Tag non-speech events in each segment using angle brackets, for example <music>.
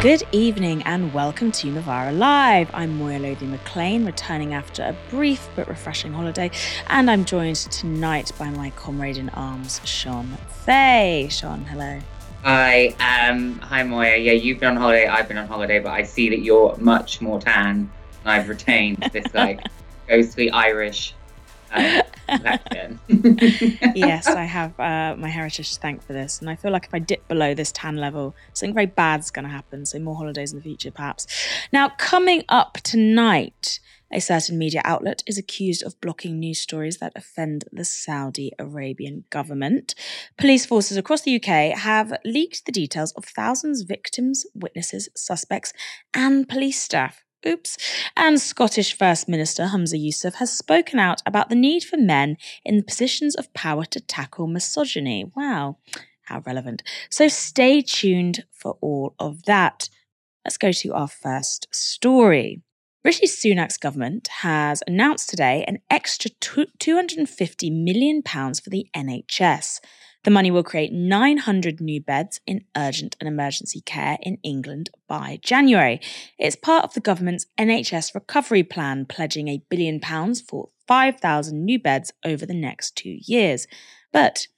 Good evening and welcome to Novara Live. I'm Moya Lothian McLean, returning after a brief but refreshing holiday, and I'm joined tonight by my comrade in arms, Shon Faye. Shon, hello. Hi, um, hi Moya. Yeah, you've been on holiday, I've been on holiday, but I see that you're much more tan, and I've retained this like <laughs> ghostly Irish <laughs> yes, I have uh, my heritage to thank for this, and I feel like if I dip below this tan level, something very bad's going to happen. So more holidays in the future, perhaps. Now, coming up tonight. A certain media outlet is accused of blocking news stories that offend the Saudi Arabian government. Police forces across the UK have leaked the details of thousands of victims, witnesses, suspects, and police staff Oops. And Scottish First Minister Humza Yousaf has spoken out about the need for men in positions of power to tackle misogyny. Wow, how relevant. So stay tuned for all of that. Let's go to our first story. Rishi Sunak's government has announced today an extra £250 million for the NHS. The money will create 900 new beds in urgent and emergency care in England by January. It's part of the government's NHS recovery plan, pledging a billion pounds for 5,000 new beds over the next two years. But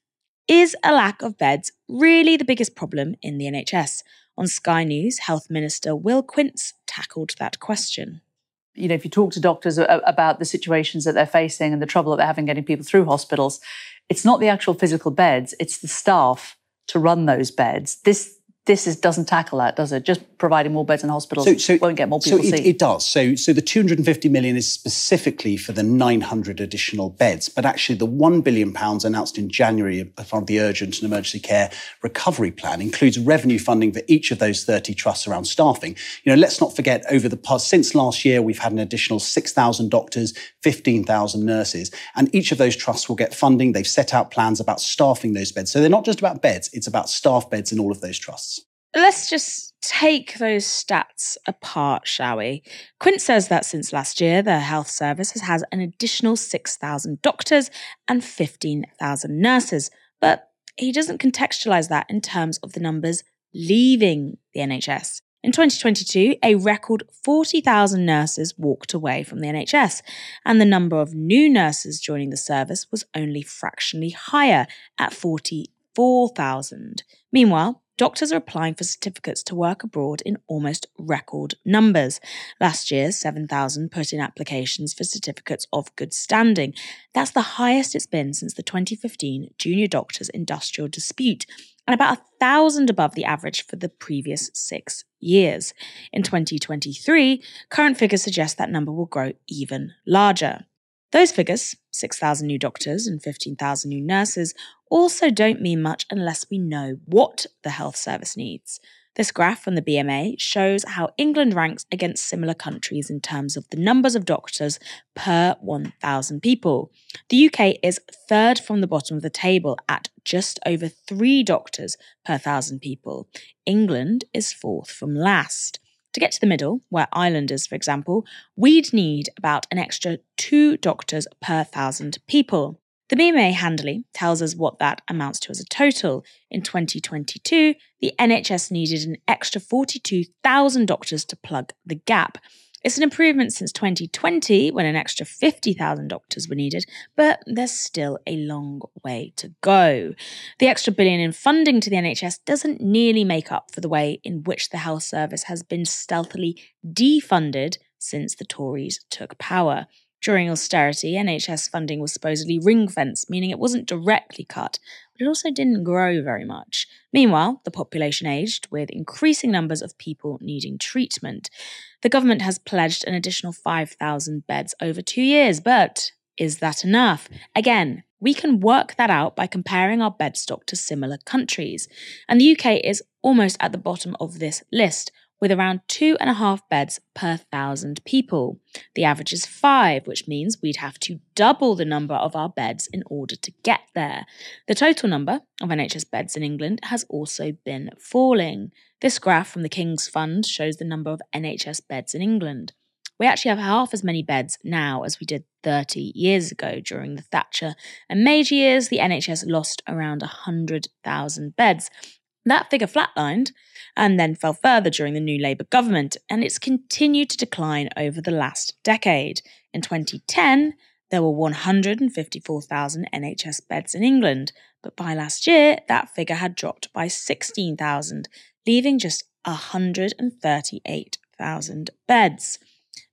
is a lack of beds really the biggest problem in the NHS? On Sky News, Health Minister Will Quince tackled that question you know, if you talk to doctors about the situations that they're facing and the trouble that they're having getting people through hospitals, it's not the actual physical beds, it's the staff to run those beds. This this is, doesn't tackle that, does it? Just providing more beds in hospitals so, so, won't get more people. So it, it, does. So, so the 250 million is specifically for the 900 additional beds, but actually the 1 billion pounds announced in January as part of the urgent and emergency care recovery plan includes revenue funding for each of those 30 trusts around staffing. You know, let's not forget over the past since last year we've had an additional 6,000 doctors, 15,000 nurses, and each of those trusts will get funding. They've set out plans about staffing those beds. So they're not just about beds; it's about staff beds in all of those trusts. Let's just take those stats apart, shall we? Quince says that since last year, the health service has had an additional 6,000 doctors and 15,000 nurses, but he doesn't contextualize that in terms of the numbers leaving the NHS. In 2022, a record 40,000 nurses walked away from the NHS, and the number of new nurses joining the service was only fractionally higher at 44,000. Meanwhile, doctors are applying for certificates to work abroad in almost record numbers. Last year, 7,000 put in applications for certificates of good standing. That's the highest it's been since the 2015 junior doctors industrial dispute, and about a thousand above the average for the previous six years. In 2023, current figures suggest that number will grow even larger. Those figures, 6,000 new doctors and 15,000 new nurses, also don't mean much unless we know what the health service needs. This graph from the BMA shows how England ranks against similar countries in terms of the numbers of doctors per 1,000 people. The UK is third from the bottom of the table at just over three doctors per 1,000 people. England is fourth from last. To get to the middle, where Ireland is, for example, we'd need about an extra two doctors per thousand people. The BMA handily tells us what that amounts to as a total. In 2022, the NHS needed an extra 42,000 doctors to plug the gap. It's an improvement since 2020 when an extra 50,000 doctors were needed, but there's still a long way to go. The extra billion in funding to the NHS doesn't nearly make up for the way in which the health service has been stealthily defunded since the Tories took power. During austerity, NHS funding was supposedly ring fenced, meaning it wasn't directly cut, it also didn't grow very much. Meanwhile, the population aged, with increasing numbers of people needing treatment. The government has pledged an additional 5,000 beds over two years, but is that enough? Again, we can work that out by comparing our bed stock to similar countries. And the UK is almost at the bottom of this list, with around two and a half beds per thousand people. The average is five, which means we'd have to double the number of our beds in order to get there. The total number of NHS beds in England has also been falling. This graph from the King's Fund shows the number of NHS beds in England. We actually have half as many beds now as we did 30 years ago during the Thatcher and Major years. The NHS lost around 100,000 beds, That figure flatlined and then fell further during the new Labour government, and it's continued to decline over the last decade. In 2010, there were 154,000 NHS beds in England, but by last year, that figure had dropped by 16,000, leaving just 138,000 beds.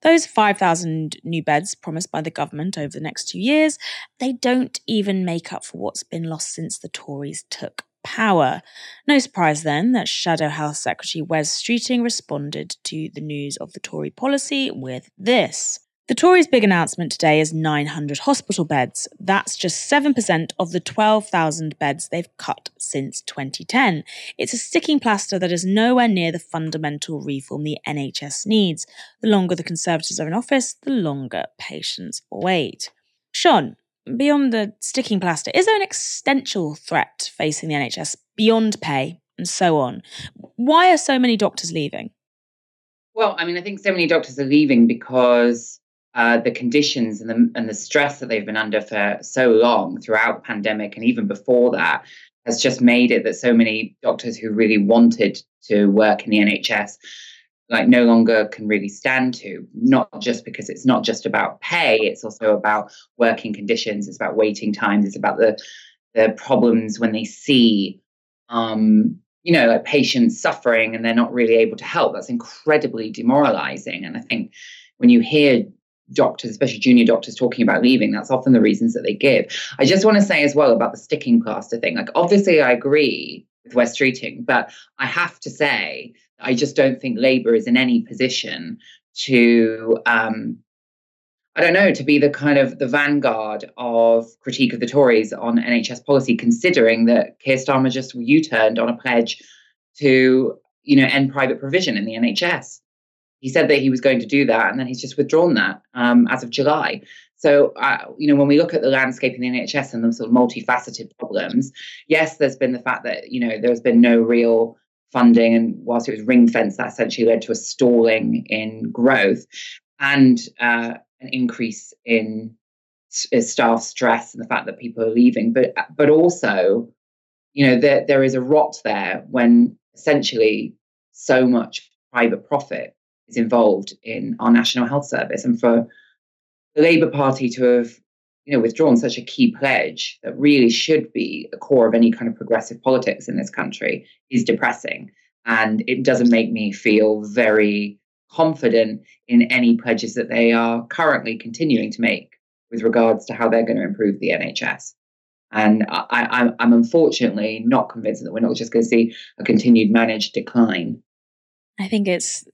Those 5,000 new beds promised by the government over the next two years, they don't even make up for what's been lost since the Tories took power. No surprise then that Shadow Health Secretary Wes Streeting responded to the news of the Tory policy with this. The Tories' big announcement today is 900 hospital beds. That's just 7% of the 12,000 beds they've cut since 2010. It's a sticking plaster that is nowhere near the fundamental reform the NHS needs. The longer the Conservatives are in office, the longer patients wait. Shon, beyond the sticking plaster, is there an existential threat facing the NHS beyond pay and so on? Why are so many doctors leaving? Well, I mean, I think so many doctors are leaving because uh, the conditions and the, and the stress that they've been under for so long throughout the pandemic and even before that has just made it that so many doctors who really wanted to work in the NHS like no longer can really stand to not just because it's not just about pay it's also about working conditions it's about waiting times it's about the the problems when they see um you know like patients suffering and they're not really able to help that's incredibly demoralizing and i think when you hear doctors, especially junior doctors, talking about leaving. That's often the reasons that they give. I just want to say as well about the sticking plaster thing. Like, obviously, I agree with Wes Streeting, but I have to say, I just don't think Labour is in any position to. Um, I don't know, to be the kind of the vanguard of critique of the Tories on NHS policy, considering that Keir Starmer just U-turned on a pledge to, you know, end private provision in the NHS he said that he was going to do that, and then he's just withdrawn that um, as of July. So, uh, you know, when we look at the landscape in the NHS and the sort of multifaceted problems, yes, there's been the fact that you know there's been no real funding, and whilst it was ring fenced, that essentially led to a stalling in growth and uh, an increase in uh, staff stress and the fact that people are leaving. But but also, you know, there there is a rot there when essentially so much private profit is involved in our National Health Service. And for the Labour Party to have you know, withdrawn such a key pledge that really should be the core of any kind of progressive politics in this country is depressing. And it doesn't make me feel very confident in any pledges that they are currently continuing to make with regards to how they're going to improve the NHS. And I, am unfortunately not convinced that we're not just going to see a continued managed decline. I think it's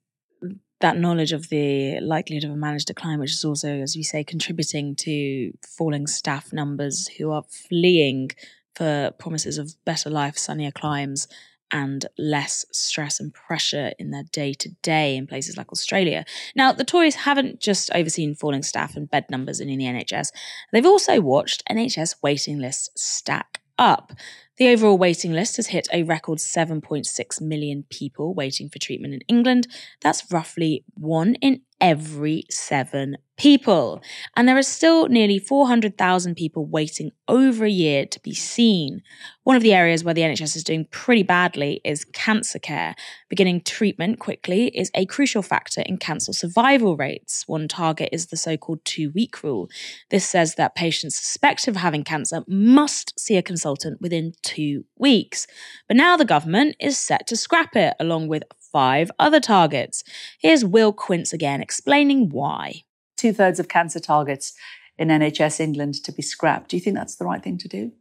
that knowledge of the likelihood of a managed decline, which is also, as you say, contributing to falling staff numbers who are fleeing for promises of better life, sunnier climes, and less stress and pressure in their day to day in places like Australia. Now, the Tories haven't just overseen falling staff and bed numbers in the NHS, they've also watched NHS waiting lists stack up. The overall waiting list has hit a record 7.6 million people waiting for treatment in England. That's roughly one in every seven people. And there are still nearly 400,000 people waiting over a year to be seen. One of the areas where the NHS is doing pretty badly is cancer care. Beginning treatment quickly is a crucial factor in cancer survival rates. One target is the so called two week rule. This says that patients suspected of having cancer must see a consultant within two weeks. But now the government is set to scrap it, along with five other targets. Here's Will Quince again explaining why. Two thirds of cancer targets in NHS England to be scrapped. Do you think that's the right thing to do?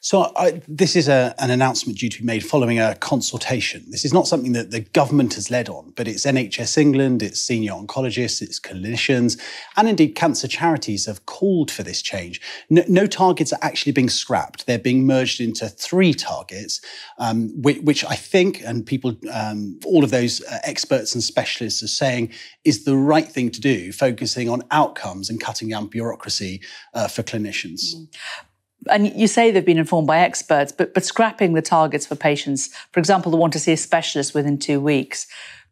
So I, this is a, an announcement due to be made following a consultation. This is not something that the government has led on, but it's NHS England, it's senior oncologists, it's clinicians, and indeed cancer charities have called for this change. No, no targets are actually being scrapped; they're being merged into three targets, um, which, which, I think, and people, um, all of those uh, experts and specialists are saying is the right thing to do, focusing on outcomes and cutting down bureaucracy uh, for clinicians. And you say they've been informed by experts, but, but scrapping the targets for patients, for example, the want to see a specialist within two weeks,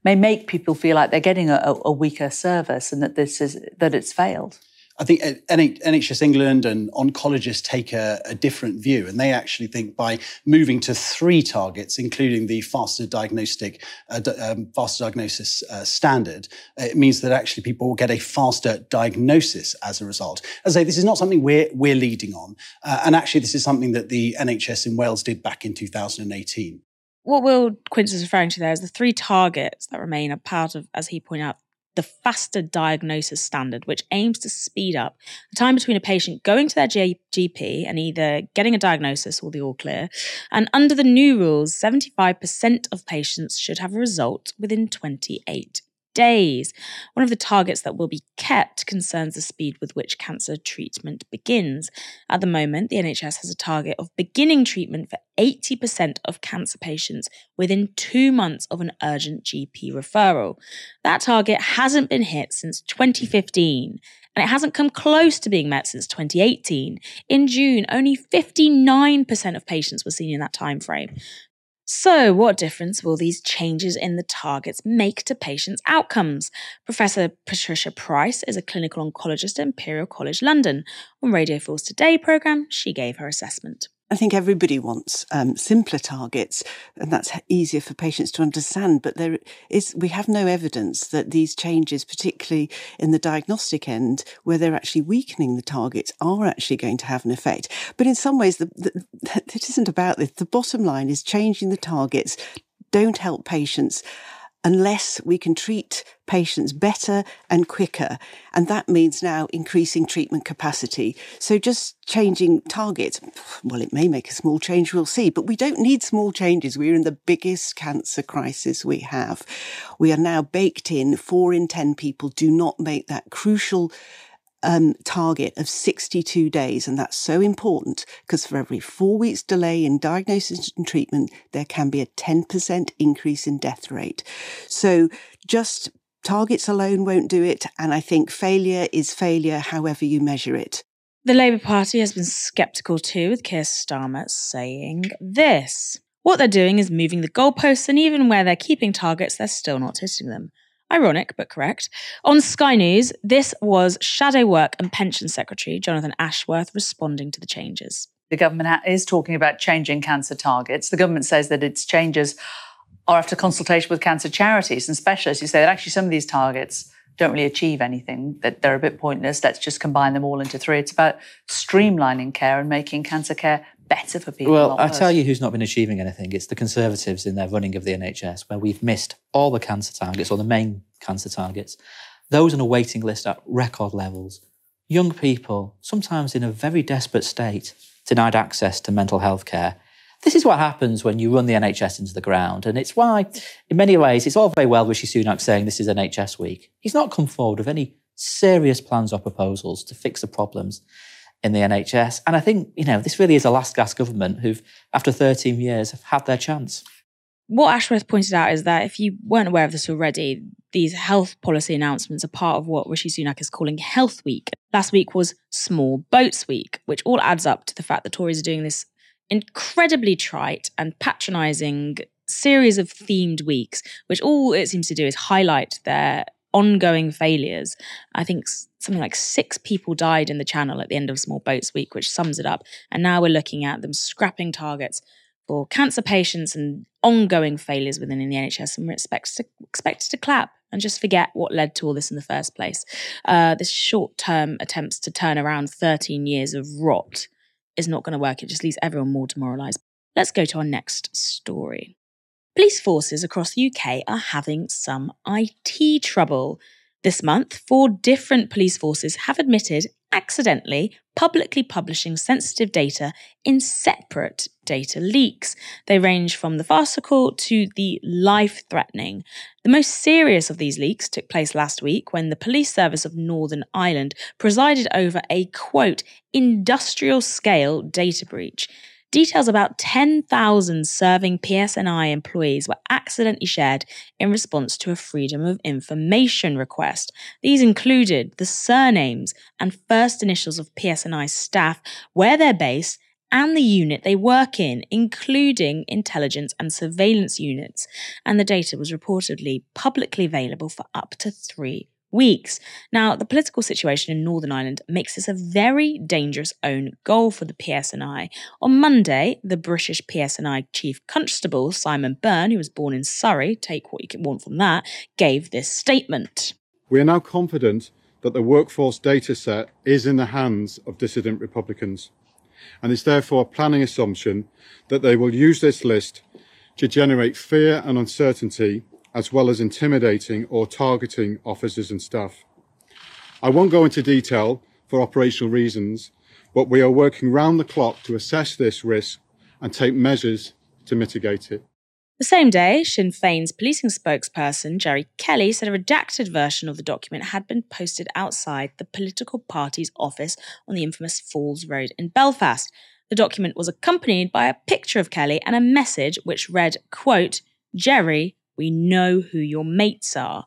may make people feel like they're getting a, a weaker service and that this is that it's failed. I think NHS England and oncologists take a, a, different view, and they actually think by moving to three targets, including the faster diagnostic, uh, um, faster diagnosis uh, standard, uh, it means that actually people will get a faster diagnosis as a result. As I say, this is not something we're we're leading on, uh, and actually this is something that the NHS in Wales did back in 2018 what Will Quince is referring to there is the three targets that remain a part of, as he pointed out, the faster diagnosis standard, which aims to speed up the time between a patient going to their GP and either getting a diagnosis or the all clear. And under the new rules, 75% of patients should have a result within 28 days. One of the targets that will be kept concerns the speed with which cancer treatment begins. At the moment, the NHS has a target of beginning treatment for 80% of cancer patients within two months of an urgent GP referral. That target hasn't been hit since 2015 and it hasn't come close to being met since 2018. In June, only 59% of patients were seen in that time frame. So, what difference will these changes in the targets make to patients' outcomes? Professor Patricia Price is a clinical oncologist at Imperial College London. On Radio 4's Today programme, she gave her assessment. I think everybody wants um, simpler targets, and that's easier for patients to understand. But there is, we have no evidence that these changes, particularly in the diagnostic end, where they're actually weakening the targets, are actually going to have an effect. But in some ways, the, the, <laughs> it isn't about this. The bottom line is changing the targets don't help patients unless we can treat patients better and quicker. And that means now increasing treatment capacity. So just changing targets, well, it may make a small change, we'll see, but we don't need small changes. We're in the biggest cancer crisis we have. We are now baked in. Four in 10 people do not make that crucial um, target of 62 days. And that's so important because for every four weeks delay in diagnosis and treatment, there can be a 10% increase in death rate. So just targets alone won't do it. And I think failure is failure, however you measure it. The Labour Party has been sceptical too, with Keir Starmer saying this. What they're doing is moving the goalposts, and even where they're keeping targets, they're still not hitting them. Ironic, but correct. On Sky News, this was Shadow Work and Pension Secretary Jonathan Ashworth responding to the changes. The government is talking about changing cancer targets. The government says that its changes are after consultation with cancer charities and specialists who say that actually some of these targets don't really achieve anything, that they're a bit pointless. Let's just combine them all into three. It's about streamlining care and making cancer care better for people. Well, I tell you who's not been achieving anything. It's the Conservatives in their running of the NHS, where we've missed all the cancer targets or the main cancer targets. Those on a waiting list at record levels. Young people, sometimes in a very desperate state, denied access to mental health care. This is what happens when you run the NHS into the ground. And it's why, in many ways, it's all very well Rishi Sunak saying this is NHS week. He's not come forward with any serious plans or proposals to fix the problems in the NHS. And I think, you know, this really is a last gasp government who've, after 13 years, have had their chance. What Ashworth pointed out is that if you weren't aware of this already, these health policy announcements are part of what Rishi Sunak is calling Health Week. Last week was Small Boats Week, which all adds up to the fact that Tories are doing this incredibly trite and patronising series of themed weeks, which all it seems to do is highlight their ongoing failures. I think something like six people died in the channel at the end of Small Boats Week, which sums it up. And now we're looking at them scrapping targets for cancer patients and ongoing failures within the NHS, and we're expected to, expected to clap and just forget what led to all this in the first place. Uh, this short term attempts to turn around 13 years of rot is not going to work. It just leaves everyone more demoralised. Let's go to our next story. Police forces across the UK are having some IT trouble. This month, four different police forces have admitted accidentally publicly publishing sensitive data in separate data leaks. They range from the farcical to the life threatening. The most serious of these leaks took place last week when the Police Service of Northern Ireland presided over a quote, industrial scale data breach. Details about 10,000 serving PSNI employees were accidentally shared in response to a Freedom of Information request. These included the surnames and first initials of PSNI staff, where they're based, and the unit they work in, including intelligence and surveillance units. And the data was reportedly publicly available for up to three weeks. Now, the political situation in Northern Ireland makes this a very dangerous own goal for the PSNI. On Monday, the British PSNI Chief Constable, Simon Byrne, who was born in Surrey, take what you can want from that, gave this statement. We are now confident that the workforce data set is in the hands of dissident Republicans, and it's therefore a planning assumption that they will use this list to generate fear and uncertainty as well as intimidating or targeting officers and staff. I won't go into detail for operational reasons, but we are working round the clock to assess this risk and take measures to mitigate it. The same day, Sinn Féin's policing spokesperson, Gerry Kelly, said a redacted version of the document had been posted outside the political party's office on the infamous Falls Road in Belfast. The document was accompanied by a picture of Kelly and a message which read, quote, Gerry, we know who your mates are.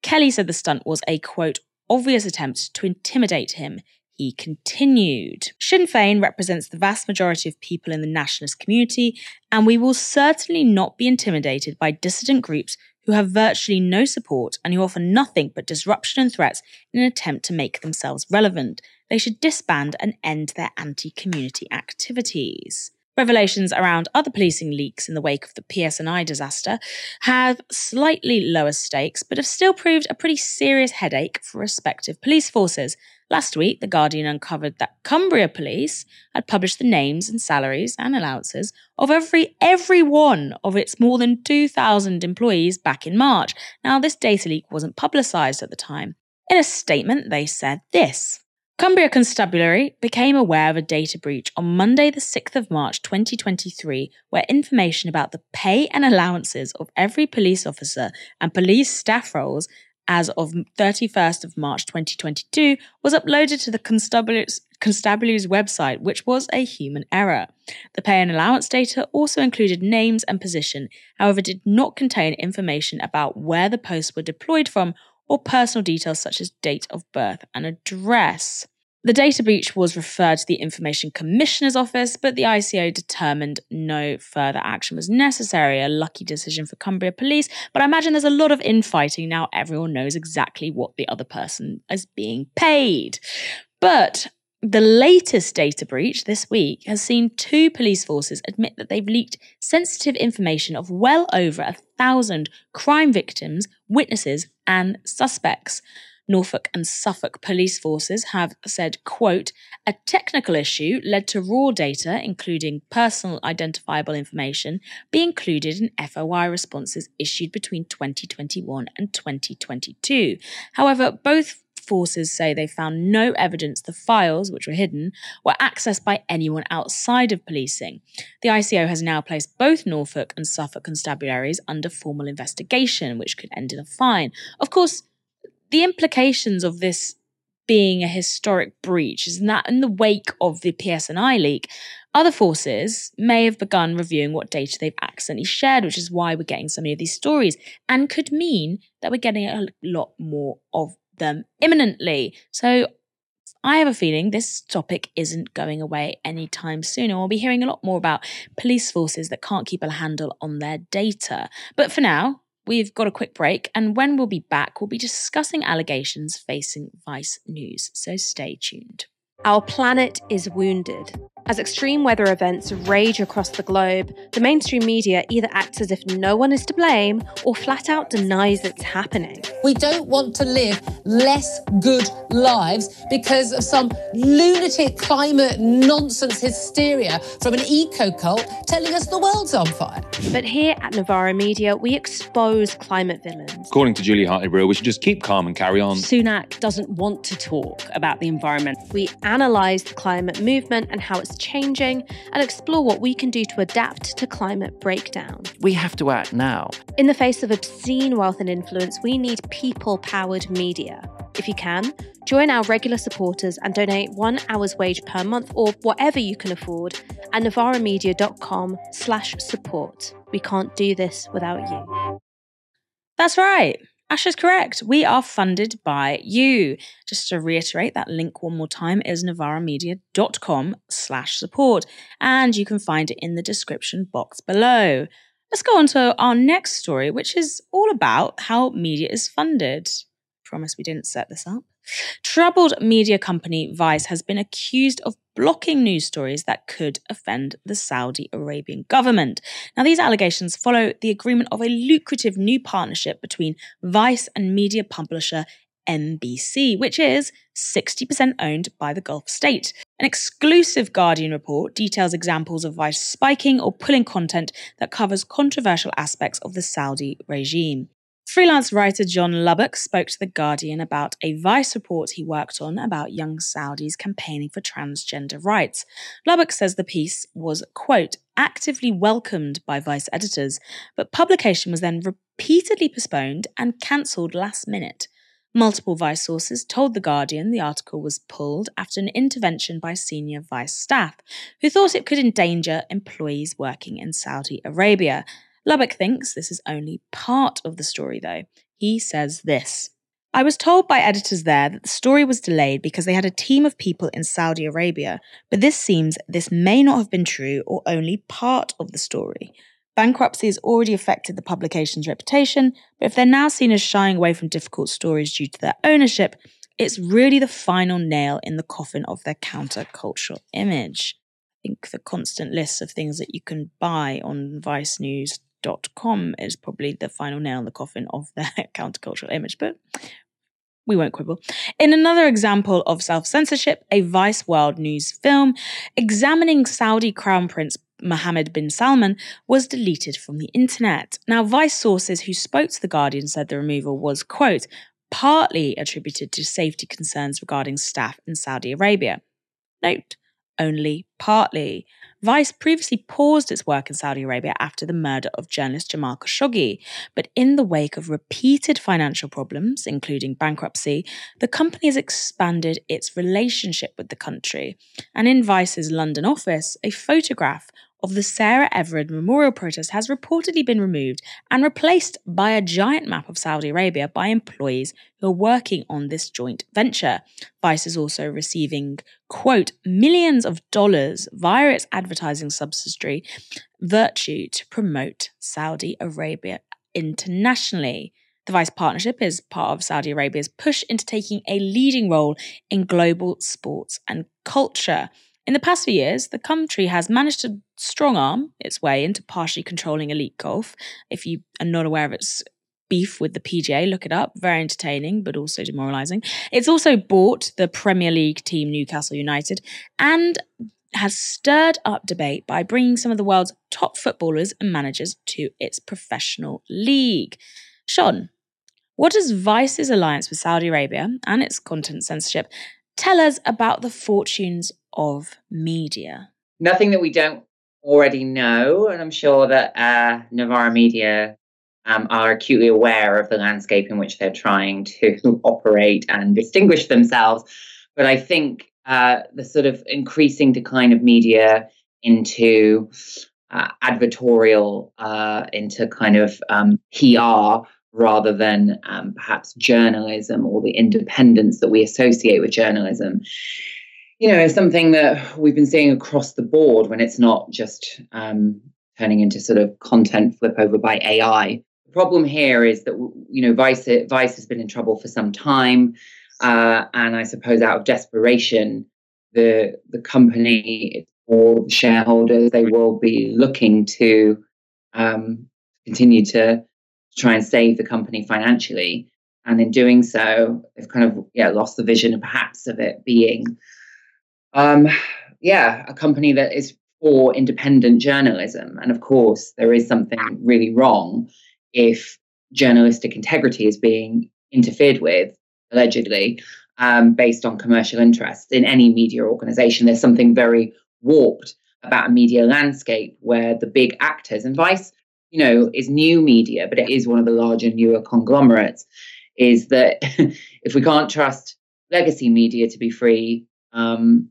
Kelly said the stunt was a quote, obvious attempt to intimidate him. He continued. Sinn Féin represents the vast majority of people in the nationalist community, and we will certainly not be intimidated by dissident groups who have virtually no support and who offer nothing but disruption and threats in an attempt to make themselves relevant. They should disband and end their anti community activities. Revelations around other policing leaks in the wake of the PSNI disaster have slightly lower stakes, but have still proved a pretty serious headache for respective police forces. Last week, The Guardian uncovered that Cumbria Police had published the names and salaries and allowances of every every one of its more than 2,000 employees back in March. Now, this data leak wasn't publicised at the time. In a statement, they said this. Cumbria Constabulary became aware of a data breach on Monday, the 6th of March 2023, where information about the pay and allowances of every police officer and police staff roles as of 31st of March 2022 was uploaded to the constabulary's, constabulary's website, which was a human error. The pay and allowance data also included names and position, however, did not contain information about where the posts were deployed from or personal details such as date of birth and address. The data breach was referred to the Information Commissioner's Office, but the ICO determined no further action was necessary. A lucky decision for Cumbria Police, but I imagine there's a lot of infighting now. Everyone knows exactly what the other person is being paid. But the latest data breach this week has seen two police forces admit that they've leaked sensitive information of well over a thousand crime victims, witnesses, and suspects. Norfolk and Suffolk police forces have said, quote, a technical issue led to raw data, including personal identifiable information, be included in FOI responses issued between 2021 and 2022. However, both forces say they found no evidence the files, which were hidden, were accessed by anyone outside of policing. The ICO has now placed both Norfolk and Suffolk constabularies under formal investigation, which could end in a fine. Of course, the implications of this being a historic breach is that in the wake of the PSNI leak, other forces may have begun reviewing what data they've accidentally shared, which is why we're getting so many of these stories, and could mean that we're getting a lot more of them imminently. So I have a feeling this topic isn't going away anytime soon, and we'll be hearing a lot more about police forces that can't keep a handle on their data. But for now, we've got a quick break, and when we'll be back, we'll be discussing allegations facing Vice News. So stay tuned. Our planet is wounded. As extreme weather events rage across the globe, the mainstream media either acts as if no one is to blame or flat out denies it's happening. We don't want to live less good lives because of some lunatic climate nonsense hysteria from an eco cult telling us the world's on fire. But here at Novara Media, we expose climate villains. According to Julia Hartley-Brewer, we should just keep calm and carry on. Sunak doesn't want to talk about the environment. We analyse the climate movement and how it's changing and explore what we can do to adapt to climate breakdown. We have to act now. In the face of obscene wealth and influence, we need people powered media. If you can, join our regular supporters and donate one hour's wage per month or whatever you can afford at novaramedia.com slash support. We can't do this without you. That's right. Ash is correct. We are funded by you. Just to reiterate, that link one more time is novaramedia.com slash support. And you can find it in the description box below. Let's go on to our next story, which is all about how media is funded. Promise we didn't set this up. Troubled media company Vice has been accused of blocking news stories that could offend the Saudi Arabian government. Now, these allegations follow the agreement of a lucrative new partnership between Vice and media publisher MBC, which is 60% owned by the Gulf state. An exclusive Guardian report details examples of Vice spiking or pulling content that covers controversial aspects of the Saudi regime. Freelance writer John Lubbock spoke to The Guardian about a Vice report he worked on about young Saudis campaigning for transgender rights. Lubbock says the piece was, quote, actively welcomed by Vice editors, but publication was then repeatedly postponed and cancelled last minute. Multiple Vice sources told The Guardian the article was pulled after an intervention by senior Vice staff, who thought it could endanger employees working in Saudi Arabia. Lubbock thinks this is only part of the story, though. He says this. I was told by editors there that the story was delayed because they had a team of people in Saudi Arabia, but this seems this may not have been true or only part of the story. Bankruptcy has already affected the publication's reputation, but if they're now seen as shying away from difficult stories due to their ownership, it's really the final nail in the coffin of their countercultural image. I think the constant list of things that you can buy on Vice News com is probably the final nail in the coffin of <laughs> their countercultural image, but we won't quibble. In another example of self censorship, a Vice World News film examining Saudi Crown Prince Mohammed bin Salman was deleted from the internet. Now, Vice sources who spoke to The Guardian said the removal was, quote, partly attributed to safety concerns regarding staff in Saudi Arabia. Note, only partly. Vice previously paused its work in Saudi Arabia after the murder of journalist Jamal Khashoggi, but in the wake of repeated financial problems, including bankruptcy, the company has expanded its relationship with the country. And in Vice's London office, a photograph of the Sarah Everard Memorial protest has reportedly been removed and replaced by a giant map of Saudi Arabia by employees who are working on this joint venture. Vice is also receiving, quote, millions of dollars via its advertising subsidiary, Virtue, to promote Saudi Arabia internationally. The Vice partnership is part of Saudi Arabia's push into taking a leading role in global sports and culture. In the past few years, the country has managed to strong arm its way into partially controlling elite golf. If you are not aware of its beef with the PGA, look it up. Very entertaining, but also demoralizing. It's also bought the Premier League team Newcastle United and has stirred up debate by bringing some of the world's top footballers and managers to its professional league. Shon, what does Vice's alliance with Saudi Arabia and its content censorship tell us about the fortunes of media? Nothing that we don't already know, and I'm sure that uh, Novara Media um, are acutely aware of the landscape in which they're trying to <laughs> operate and distinguish themselves. But I think uh, the sort of increasing decline of media into uh, advertorial, uh, into kind of um, PR rather than um, perhaps journalism or the independence that we associate with journalism you know, is something that we've been seeing across the board when it's not just um, turning into sort of content flip over by AI. The problem here is that you know Vice Vice has been in trouble for some time, uh, and I suppose out of desperation, the the company or the shareholders they will be looking to um, continue try and save the company financially, and in doing so, they've kind of yeah lost the vision perhaps of it being um, yeah, a company that is for independent journalism. And of course, there is something really wrong if journalistic integrity is being interfered with, allegedly, um, based on commercial interests in any media organization. There's something very warped about a media landscape where the big actors, and Vice, you know, is new media, but it is one of the larger, newer conglomerates, is that <laughs> if we can't trust legacy media to be free, um,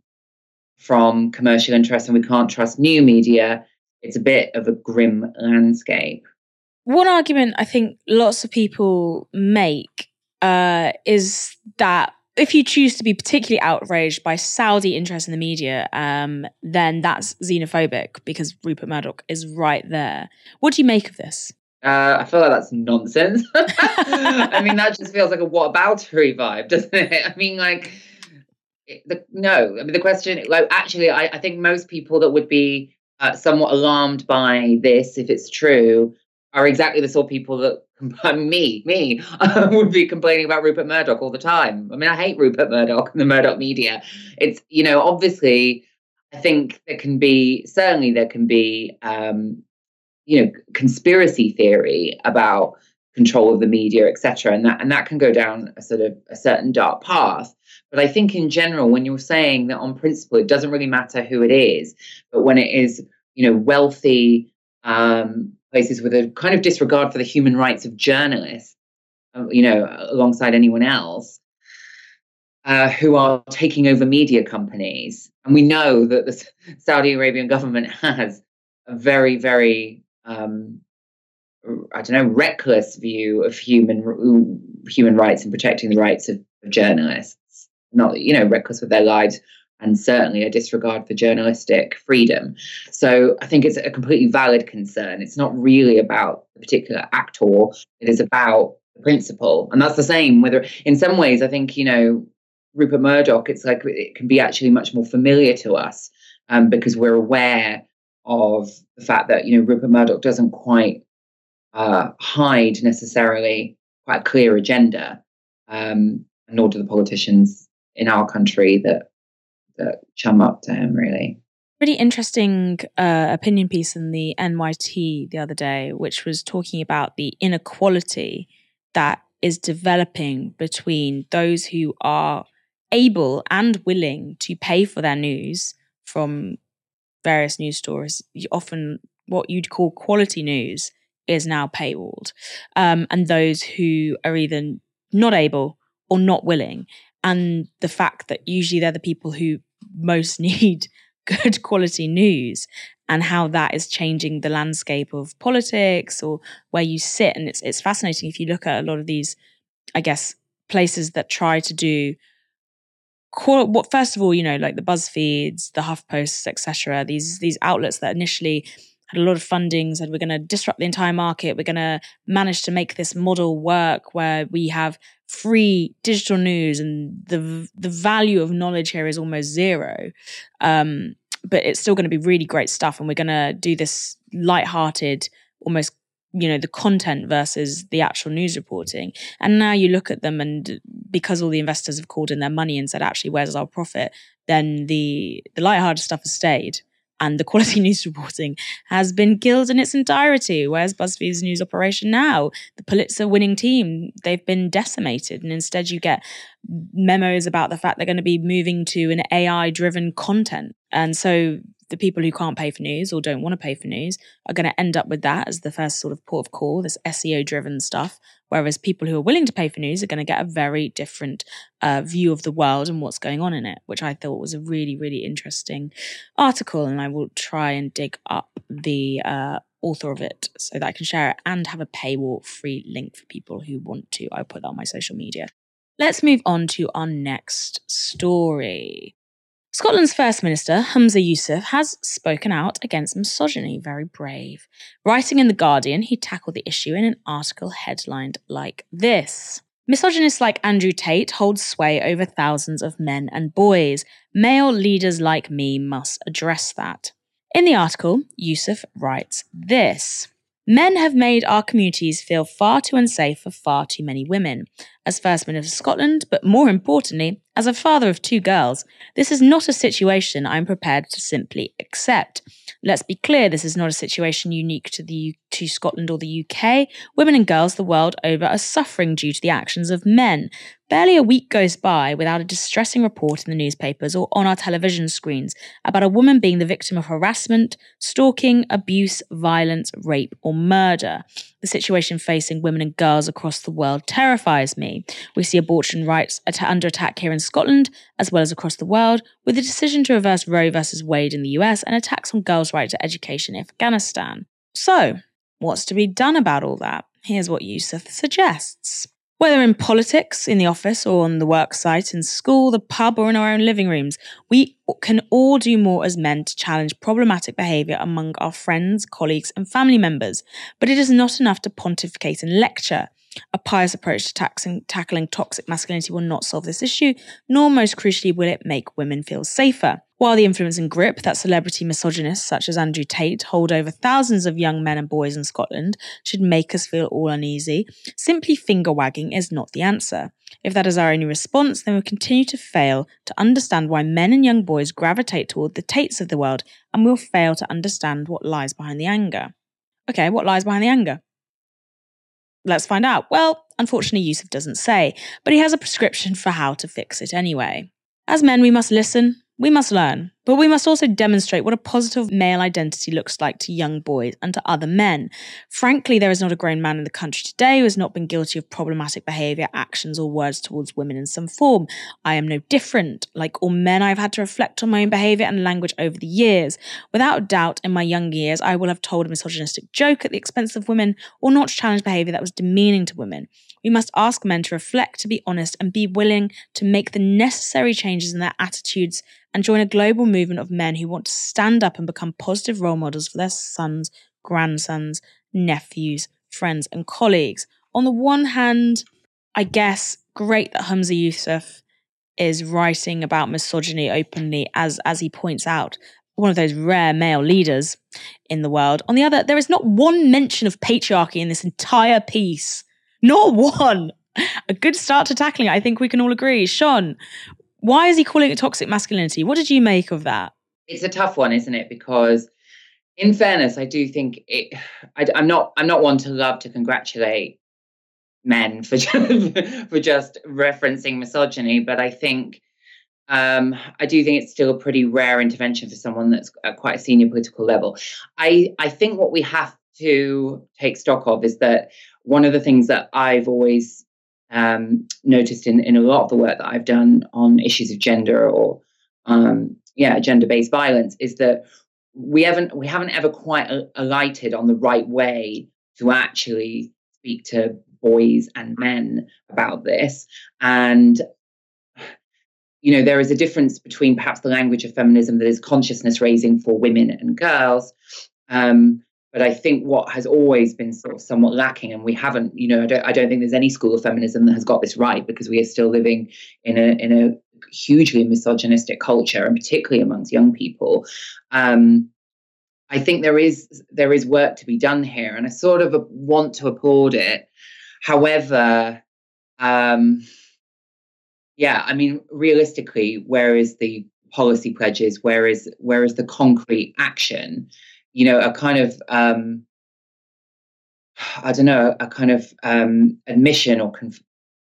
from commercial interests and we can't trust new media, it's a bit of a grim landscape. One argument I think lots of people make uh, is that if you choose to be particularly outraged by Saudi interest in the media, um, then that's xenophobic because Rupert Murdoch is right there. What do you make of this? Uh, I feel like that's nonsense. <laughs> I mean, that just feels like a whataboutery vibe, doesn't it? <laughs> I mean, like, the, no. I mean, the question, like, actually, I, I think most people that would be uh, somewhat alarmed by this, if it's true, are exactly the sort of people that me, me, <laughs> would be complaining about Rupert Murdoch all the time. I mean, I hate Rupert Murdoch and <laughs> the Murdoch media. It's, you know, obviously, I think there can be, certainly, there can be, um, you know, conspiracy theory about control of the media, etc., and that and that can go down a sort of a certain dark path. But I think in general, when you're saying that on principle, it doesn't really matter who it is, but when it is, you know, wealthy um, places with a kind of disregard for the human rights of journalists, uh, you know, alongside anyone else, uh, who are taking over media companies. And we know that the <laughs> Saudi Arabian government has a very, very, um, I don't know, reckless view of human human rights and protecting the rights of, of journalists. Not, you know, reckless with their lives and certainly a disregard for journalistic freedom. So I think it's a completely valid concern. It's not really about the particular actor, it is about the principle. And that's the same whether, in some ways, I think, you know, Rupert Murdoch, it's like it can be actually much more familiar to us um, because we're aware of the fact that, you know, Rupert Murdoch doesn't quite uh, hide necessarily quite a clear agenda, um, nor do the politicians in our country that that chum up to him really really interesting uh, opinion piece in the NYT the other day, which was talking about the inequality that is developing between those who are able and willing to pay for their news from various news stores. Often, what you'd call quality news is now paywalled, um, and those who are either not able or not willing. And the fact that usually they're the people who most <laughs> need good quality news and how that is changing the landscape of politics or where you sit. And it's it's fascinating if you look at a lot of these, I guess, places that try to do what first of all, you know, like the BuzzFeeds, the HuffPosts, etc. These these outlets that initially had a lot of funding, said we're going to disrupt the entire market. We're going to manage to make this model work where we have free digital news and the the value of knowledge here is almost zero. Um, but it's still going to be really great stuff, and we're going to do this light-hearted, almost you know the content versus the actual news reporting and now you look at them and because all the investors have called in their money and said actually where's our profit then the the light-hearted stuff has stayed and the quality <laughs> news reporting has been killed in its entirety. Where's BuzzFeed's news operation now? The Pulitzer winning team, they've been decimated. And instead, you get memos about the fact they're going to be moving to an AI driven content. And so the people who can't pay for news or don't want to pay for news are going to end up with that as the first sort of port of call, this SEO driven stuff. Whereas people who are willing to pay for news are going to get a very different uh, view of the world and what's going on in it, which I thought was a really, really interesting article. And I will try and dig up the uh, author of it so that I can share it and have a paywall free link for people who want to. I'll put that on my social media. Let's move on to our next story. Scotland's First Minister, Humza Yousaf, has spoken out against misogyny, very brave. Writing in The Guardian, he tackled the issue in an article headlined like this Misogynists like Andrew Tate hold sway over thousands of men and boys. Male leaders like me must address that. In the article, Yousaf writes this. Men have made our communities feel far too unsafe for far too many women. As First Minister of Scotland, but more importantly, as a father of two girls, this is not a situation I'm prepared to simply accept. Let's be clear, this is not a situation unique to the to Scotland or the UK. Women and girls the world over are suffering due to the actions of men. Barely a week goes by without a distressing report in the newspapers or on our television screens about a woman being the victim of harassment, stalking, abuse, violence, rape, or murder. The situation facing women and girls across the world terrifies me. We see abortion rights under attack here in Scotland, as well as across the world, with the decision to reverse Roe versus Wade in the US and attacks on girls' right to education in Afghanistan. So, what's to be done about all that? Here's what Yousaf suggests. Whether in politics, in the office, or on the work site, in school, the pub, or in our own living rooms, we can all do more as men to challenge problematic behaviour among our friends, colleagues, and family members. But it is not enough to pontificate and lecture. A pious approach to taxing, tackling toxic masculinity will not solve this issue, nor most crucially will it make women feel safer. While the influence and grip that celebrity misogynists such as Andrew Tate hold over thousands of young men and boys in Scotland should make us feel all uneasy, simply finger wagging is not the answer. If that is our only response, then we continue to fail to understand why men and young boys gravitate toward the Tates of the world, and we'll fail to understand what lies behind the anger. Okay, what lies behind the anger? Let's find out. Well, unfortunately, Yousaf doesn't say, but he has a prescription for how to fix it anyway. As men, we must listen, we must learn, but we must also demonstrate what a positive male identity looks like to young boys and to other men. Frankly, there is not a grown man in the country today who has not been guilty of problematic behaviour, actions, or words towards women in some form. I am no different. Like all men, I have had to reflect on my own behaviour and language over the years. Without doubt, in my young years, I will have told a misogynistic joke at the expense of women or not challenged behaviour that was demeaning to women. We must ask men to reflect, to be honest, and be willing to make the necessary changes in their attitudes and join a global movement of men who want to stand up and become positive role models for their sons, grandsons, nephews, friends, and colleagues. On the one hand, I guess great that Humza Yousaf is writing about misogyny openly, as as he points out, one of those rare male leaders in the world. On the other, there is not one mention of patriarchy in this entire piece. Not one. A good start to tackling it, I think we can all agree. Shon, why is he calling it toxic masculinity? What did you make of that? It's a tough one, isn't it? Because in fairness, I do think it. I, am not. I'm not one to love to congratulate men for just, <laughs> for just referencing misogyny, but I think um, I do think it's still a pretty rare intervention for someone that's at quite a senior political level. I I think what we have to take stock of is that one of the things that I've always um, noticed in, in a lot of the work that I've done on issues of gender or um, yeah, gender-based violence is that we haven't we haven't ever quite alighted on the right way to actually speak to boys and men about this. And you know there is a difference between perhaps the language of feminism that is consciousness raising for women and girls um, but I think what has always been sort of somewhat lacking, and we haven't, you know, I don't, I don't think there's any school of feminism that has got this right because we are still living in a in a hugely misogynistic culture, and particularly amongst young people. Um, I think there is there is work to be done here, and I sort of want to applaud it. However, um, yeah, I mean, realistically, where is the policy pledges? Where is where is the concrete action? You know, a kind of um, I don't know, a kind of um, admission or conf-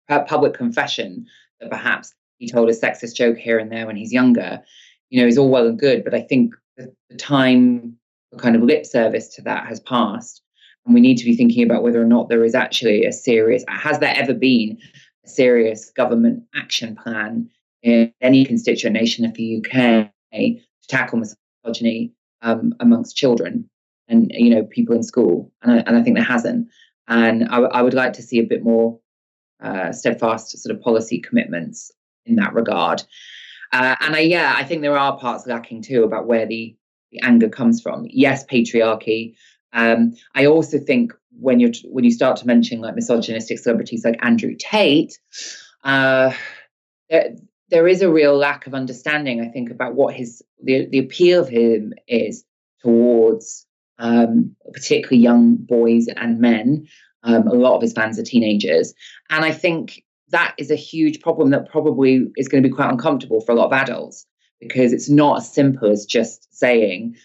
public confession that perhaps he told a sexist joke here and there when he's younger, you know, is all well and good. But I think the, the time for kind of lip service to that has passed. And we need to be thinking about whether or not there is actually a serious, has there ever been a serious government action plan in any constituent nation of the UK to tackle misogyny um, amongst children and you know people in school, and I, and I think there hasn't. And I, I would like to see a bit more uh, steadfast sort of policy commitments in that regard. Uh, and I, yeah, I think there are parts lacking too about where the, the anger comes from. Yes, patriarchy. Um, I also think when you when you start to mention like misogynistic celebrities like Andrew Tate, uh, there is a real lack of understanding, I think, about what his the, the appeal of him is towards um, particularly young boys and men. Um, a lot of his fans are teenagers, and I think that is a huge problem that probably is going to be quite uncomfortable for a lot of adults because it's not as simple as just saying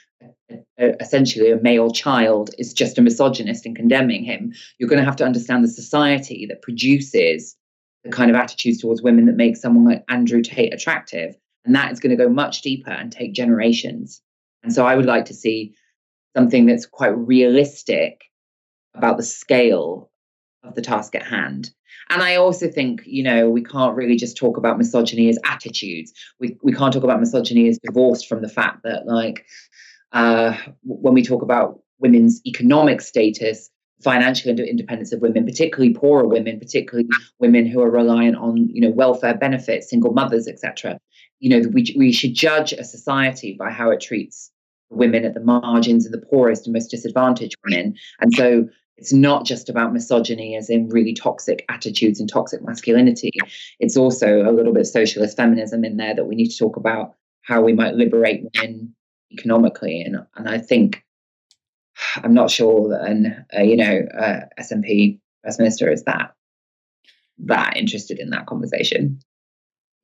essentially a male child is just a misogynist and condemning him. You're going to have to understand the society that produces the kind of attitudes towards women that make someone like Andrew Tate attractive. And that is going to go much deeper and take generations. And so I would like to see something that's quite realistic about the scale of the task at hand. And I also think, you know, we can't really just talk about misogyny as attitudes. We we can't talk about misogyny as divorced from the fact that, like, uh, when we talk about women's economic status, financial independence of women, particularly poorer women, particularly women who are reliant on you know welfare benefits, single mothers, etc. You know, we we should judge a society by how it treats women at the margins and the poorest and most disadvantaged women. And so it's not just about misogyny as in really toxic attitudes and toxic masculinity. It's also a little bit of socialist feminism in there that we need to talk about how we might liberate women economically. And and I think I'm not sure that an uh, you know uh, SNP Minister is that that interested in that conversation.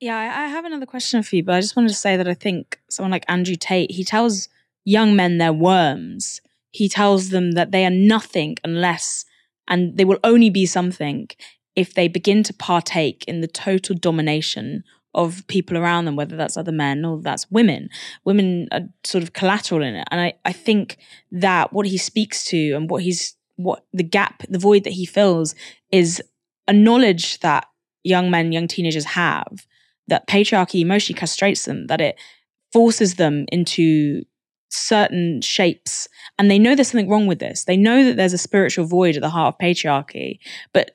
Yeah, I have another question for you, but I just wanted to say that I think someone like Andrew Tate, he tells young men they're worms. He tells them that they are nothing unless, and they will only be something if they begin to partake in the total domination of people around them, whether that's other men or that's women. Women are sort of collateral in it. And I, I think that what he speaks to and what he's what the gap, the void that he fills is a knowledge that young men, young teenagers have that patriarchy emotionally castrates them, that it forces them into certain shapes and they know there's something wrong with this. They know that there's a spiritual void at the heart of patriarchy, but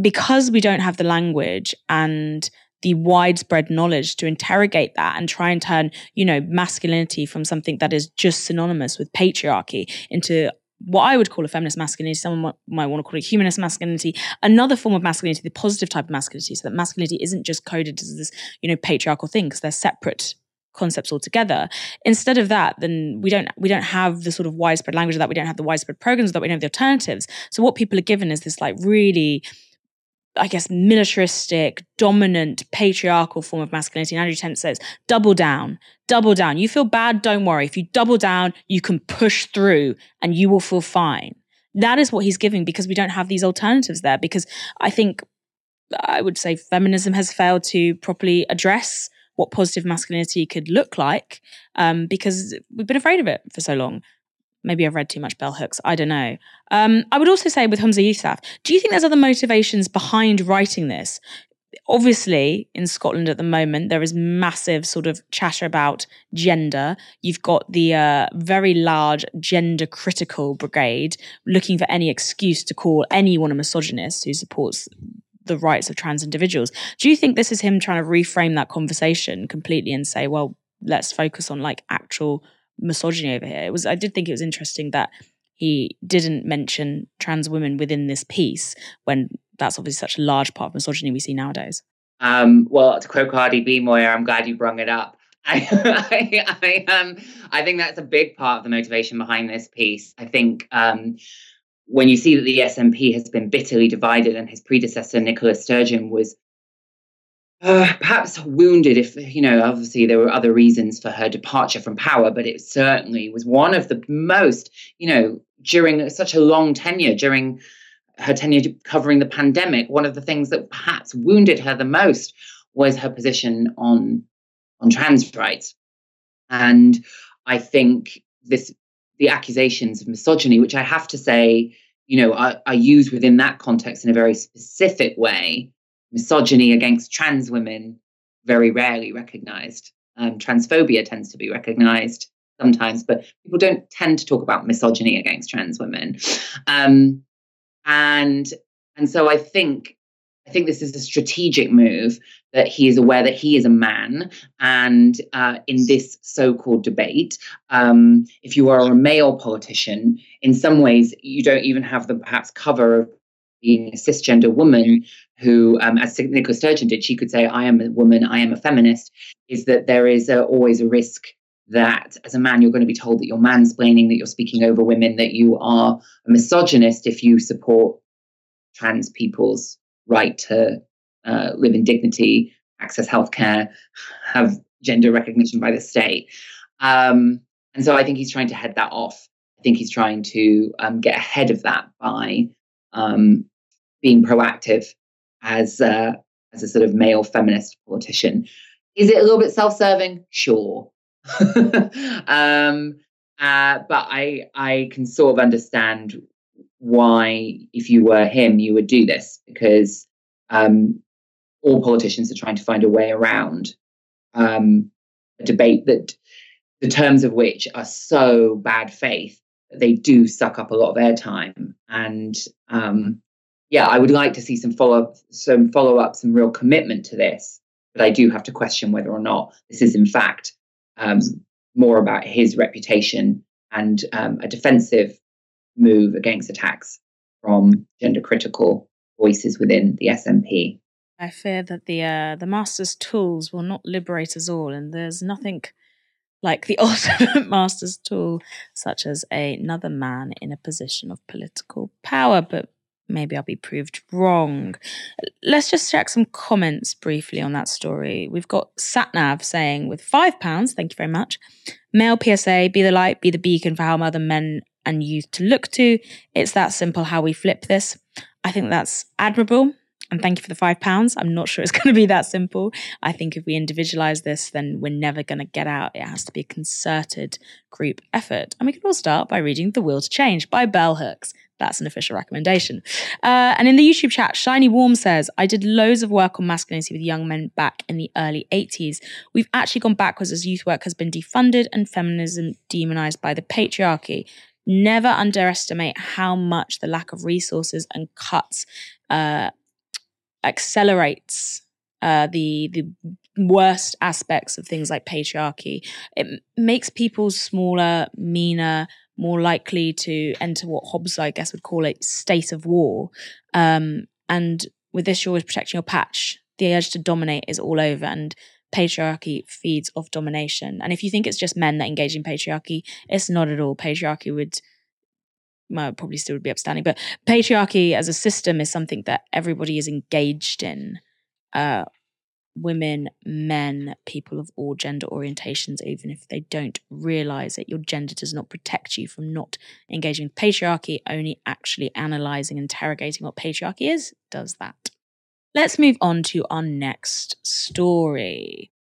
because we don't have the language and the widespread knowledge to interrogate that and try and turn, you know, masculinity from something that is just synonymous with patriarchy into what I would call a feminist masculinity, someone might want to call it humanist masculinity, another form of masculinity, the positive type of masculinity, so that masculinity isn't just coded as this, you know, patriarchal thing, because they're separate concepts altogether. Instead of that, then we don't we don't have the sort of widespread language of that, we don't have the widespread programs that we don't have the alternatives. So what people are given is this like really I guess, militaristic, dominant, patriarchal form of masculinity. And Andrew Tate says, double down, double down. You feel bad, don't worry. If you double down, you can push through and you will feel fine. That is what he's giving because we don't have these alternatives there. Because I think I would say feminism has failed to properly address what positive masculinity could look like um, because we've been afraid of it for so long. Maybe I've read too much bell hooks. I don't know. Um, I would also say with Humza Yousaf, do you think there's other motivations behind writing this? Obviously, in Scotland at the moment, there is massive sort of chatter about gender. You've got the uh, very large gender critical brigade looking for any excuse to call anyone a misogynist who supports the rights of trans individuals. Do you think this is him trying to reframe that conversation completely and say, well, let's focus on like actual misogyny over here. It was I did think it was interesting that he didn't mention trans women within this piece when that's obviously such a large part of misogyny we see nowadays. Um, well, to quote Cardi B, Moya, I'm glad you brought it up. <laughs> I, I, I, um, I think that's a big part of the motivation behind this piece. I think um, when you see that the SNP has been bitterly divided and his predecessor, Nicola Sturgeon, was uh, perhaps wounded if you know obviously there were other reasons for her departure from power but it certainly was one of the most you know during such a long tenure during her tenure covering the pandemic one of the things that perhaps wounded her the most was her position on on trans rights. And i think this the accusations of misogyny which i have to say you know are used within that context in a very specific way misogyny against trans women very rarely recognized. Um, transphobia tends to be recognized sometimes, but people don't tend to talk about misogyny against trans women. Um, and and so I think I think this is a strategic move that he is aware that he is a man, and uh, in this so-called debate, um, if you are a male politician, in some ways you don't even have the perhaps cover of being a cisgender woman who, um, as Nicola Sturgeon did, she could say, I am a woman, I am a feminist, is that there is a, always a risk that as a man, you're going to be told that you're mansplaining, that you're speaking over women, that you are a misogynist if you support trans people's right to uh, live in dignity, access healthcare, have gender recognition by the state. Um, and so I think he's trying to head that off. I think he's trying to um, get ahead of that by um, being proactive as a, as a sort of male feminist politician. Is it a little bit self-serving? Sure. <laughs> um, uh, but I I can sort of understand why, if you were him, you would do this because um, all politicians are trying to find a way around um, a debate that the terms of which are so bad faith they do suck up a lot of airtime. And um, yeah, I would like to see some follow up, some follow up, some real commitment to this. But I do have to question whether or not this is in fact um, more about his reputation and um, a defensive move against attacks from gender critical voices within the SNP. I fear that the uh, the master's tools will not liberate us all, and there's nothing like the <laughs> ultimate master's tool, such as another man in a position of political power. But maybe I'll be proved wrong. Let's just check some comments briefly on that story. We've got Satnav saying, with five pounds, thank you very much. Male PSA, be the light, be the beacon for how other men and youth to look to. It's that simple how we flip this. I think that's admirable. And thank you for the five pounds. I'm not sure <laughs> it's going to be that simple. I think if we individualize this, then we're never going to get out. It has to be a concerted group effort. And we can all start by reading The Will to Change by Bell Hooks. That's an official recommendation. Uh, and in the YouTube chat, Shiny Warm says, I did loads of work on masculinity with young men back in the early 80s. We've actually gone backwards as youth work has been defunded and feminism demonized by the patriarchy. Never underestimate how much the lack of resources and cuts uh, accelerates uh, the the worst aspects of things like patriarchy. It makes people smaller, meaner, more likely to enter what Hobbes, I guess, would call a state of war. Um, and with this, you're always protecting your patch. The urge to dominate is all over, and patriarchy feeds off domination. And if you think it's just men that engage in patriarchy, it's not at all. Patriarchy would well, probably still would be upstanding, but patriarchy as a system is something that everybody is engaged in. Uh, women, men, people of all gender orientations, even if they don't realize it. Your gender does not protect you from not engaging with patriarchy, only actually analyzing, interrogating what patriarchy is does that. Let's move on to our next story.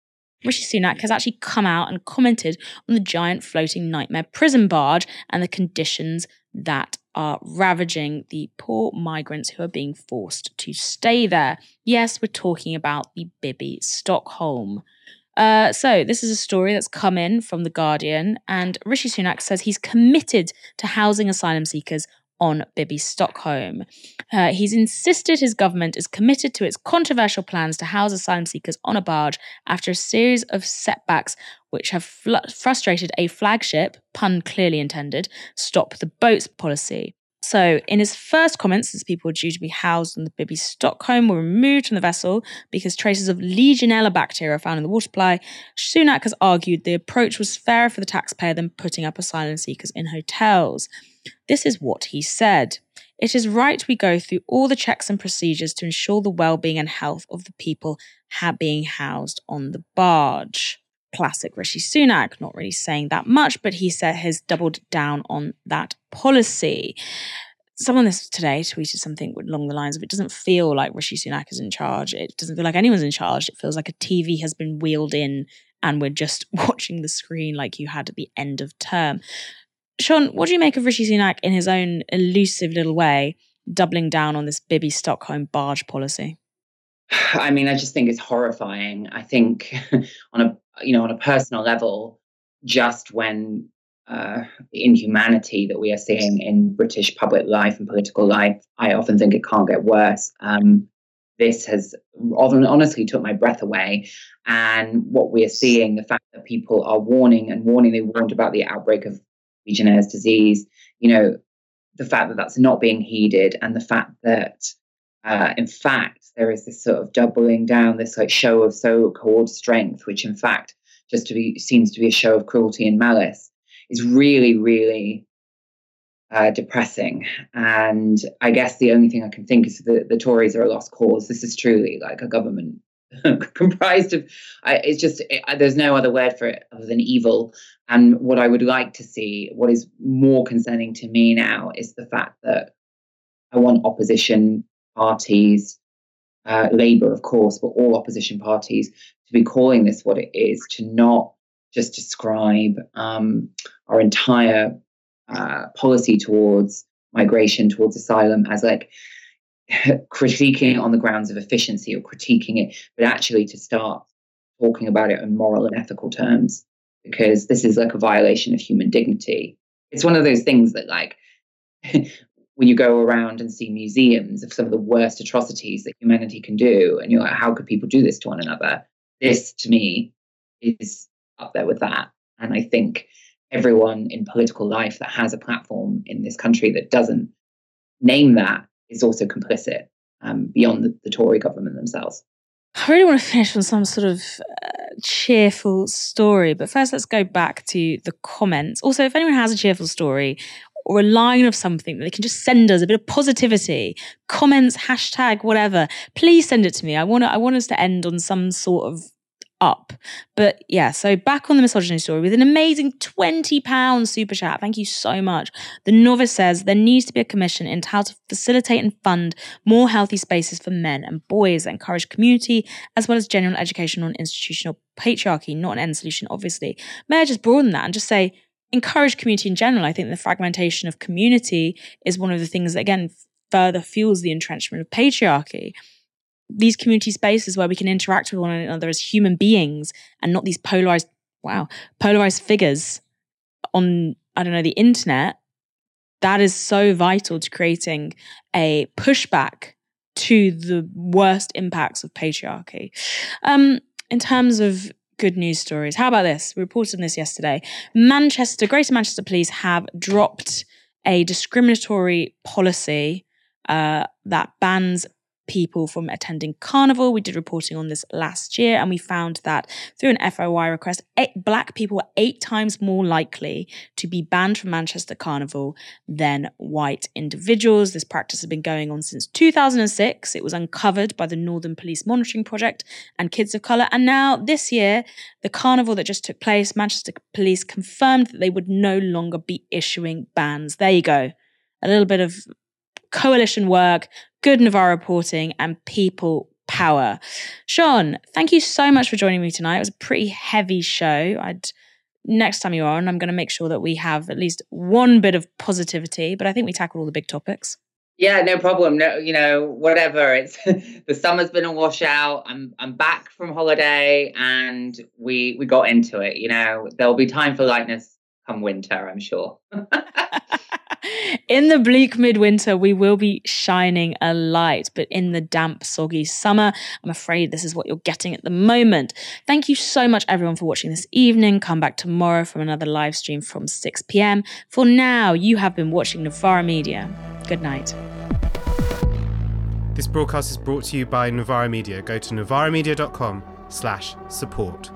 Rishi Sunak has actually come out and commented on the giant floating nightmare prison barge and the conditions that are ravaging the poor migrants who are being forced to stay there. Yes, we're talking about the Bibby Stockholm. Uh, so, this is a story that's come in from The Guardian, and Rishi Sunak says he's committed to housing asylum seekers on Bibby Stockholm. Uh, he's insisted his government is committed to its controversial plans to house asylum seekers on a barge after a series of setbacks which have fl- frustrated a flagship, pun clearly intended, stop the boats policy. So, in his first comments, as people were due to be housed on the Bibby Stockholm were removed from the vessel because traces of Legionella bacteria found in the water supply, Sunak has argued the approach was fairer for the taxpayer than putting up asylum seekers in hotels. This is what he said. It is right we go through all the checks and procedures to ensure the well-being and health of the people ha- being housed on the barge. Classic Rishi Sunak, not really saying that much, but he said has doubled down on that policy. Someone this today tweeted something along the lines of it doesn't feel like Rishi Sunak is in charge. It doesn't feel like anyone's in charge. It feels like a TV has been wheeled in and we're just <laughs> watching the screen like you had at the end of term. Shon, what do you make of Rishi Sunak in his own elusive little way, doubling down on this Bibby Stockholm barge policy? <sighs> I mean, I just think it's horrifying. I think <laughs> on a you know on a personal level, just when uh, inhumanity that we are seeing in British public life and political life, I often think it can't get worse. Um, this has often honestly took my breath away. And what we are seeing, the fact that people are warning and warning, they warned about the outbreak of Legionnaire's disease, you know, the fact that that's not being heeded and the fact that, uh, in fact, there is this sort of doubling down, this like show of so-called strength, which in fact just to be seems to be a show of cruelty and malice, is really, really uh, depressing. And I guess the only thing I can think is that the Tories are a lost cause. This is truly like a government <laughs> comprised of I, it's just it, there's no other word for it other than evil and what i would like to see what is more concerning to me now is the fact that i want opposition parties uh, labor of course but all opposition parties to be calling this what it is to not just describe um, our entire uh, policy towards migration towards asylum as like <laughs> critiquing it on the grounds of efficiency or critiquing it, but actually to start talking about it in moral and ethical terms, because this is like a violation of human dignity. it's one of those things that like <laughs> when you go around and see museums of some of the worst atrocities that humanity can do, and you're like, how could people do this to one another? This to me is up there with that. And I think everyone in political life that has a platform in this country that doesn't name that is also complicit um, beyond the, the, Tory government themselves. I really want to finish on some sort of uh, cheerful story, but first let's go back to the comments. Also, if anyone has a cheerful story or a line of something that they can just send us a bit of positivity, comments, hashtag, whatever, please send it to me. I want I want us to end on some sort of up. But yeah, so back on the misogyny story with an amazing £20 super chat. Thank you so much. The novice says there needs to be a commission into how to facilitate and fund more healthy spaces for men and boys encourage community as well as general education on institutional patriarchy, not an end solution, obviously. May I just broaden that and just say, encourage community in general. I think the fragmentation of community is one of the things that, again, further fuels the entrenchment of patriarchy these community spaces where we can interact with one another as human beings and not these polarized wow polarized figures on i don't know the internet that is so vital to creating a pushback to the worst impacts of patriarchy um, in terms of good news stories. How about this? We reported on this yesterday. Manchester greater manchester police have dropped a discriminatory policy uh, that bans people from attending carnival. We did reporting on this last year, and we found that through an FOI request, eight, black people were eight times more likely to be banned from Manchester Carnival than white individuals. This practice has been going on since 2006. It was uncovered by the Northern Police Monitoring Project and Kids of Colour. And now, this year, the carnival that just took place, Manchester Police confirmed that they would no longer be issuing bans. There you go. A little bit of coalition work, good Novara reporting, and people power. Shon, thank you so much for joining me tonight. It was a pretty heavy show. I'd next time you're on, I'm going to make sure that we have at least one bit of positivity, but I think we tackled all the big topics. Yeah, no problem. No, you know, whatever. It's <laughs> the summer's been a washout. I'm I'm back from holiday and we we got into it. You know, there'll be time for lightness come winter, I'm sure. <laughs> <laughs> in the bleak midwinter, we will be shining a light, but in the damp, soggy summer, I'm afraid this is what you're getting at the moment. Thank you so much, everyone, for watching this evening. Come back tomorrow from another live stream from 6 p.m. For now, you have been watching Novara Media. Good night. This broadcast is brought to you by Novara Media. Go to novaramedia.com slash support.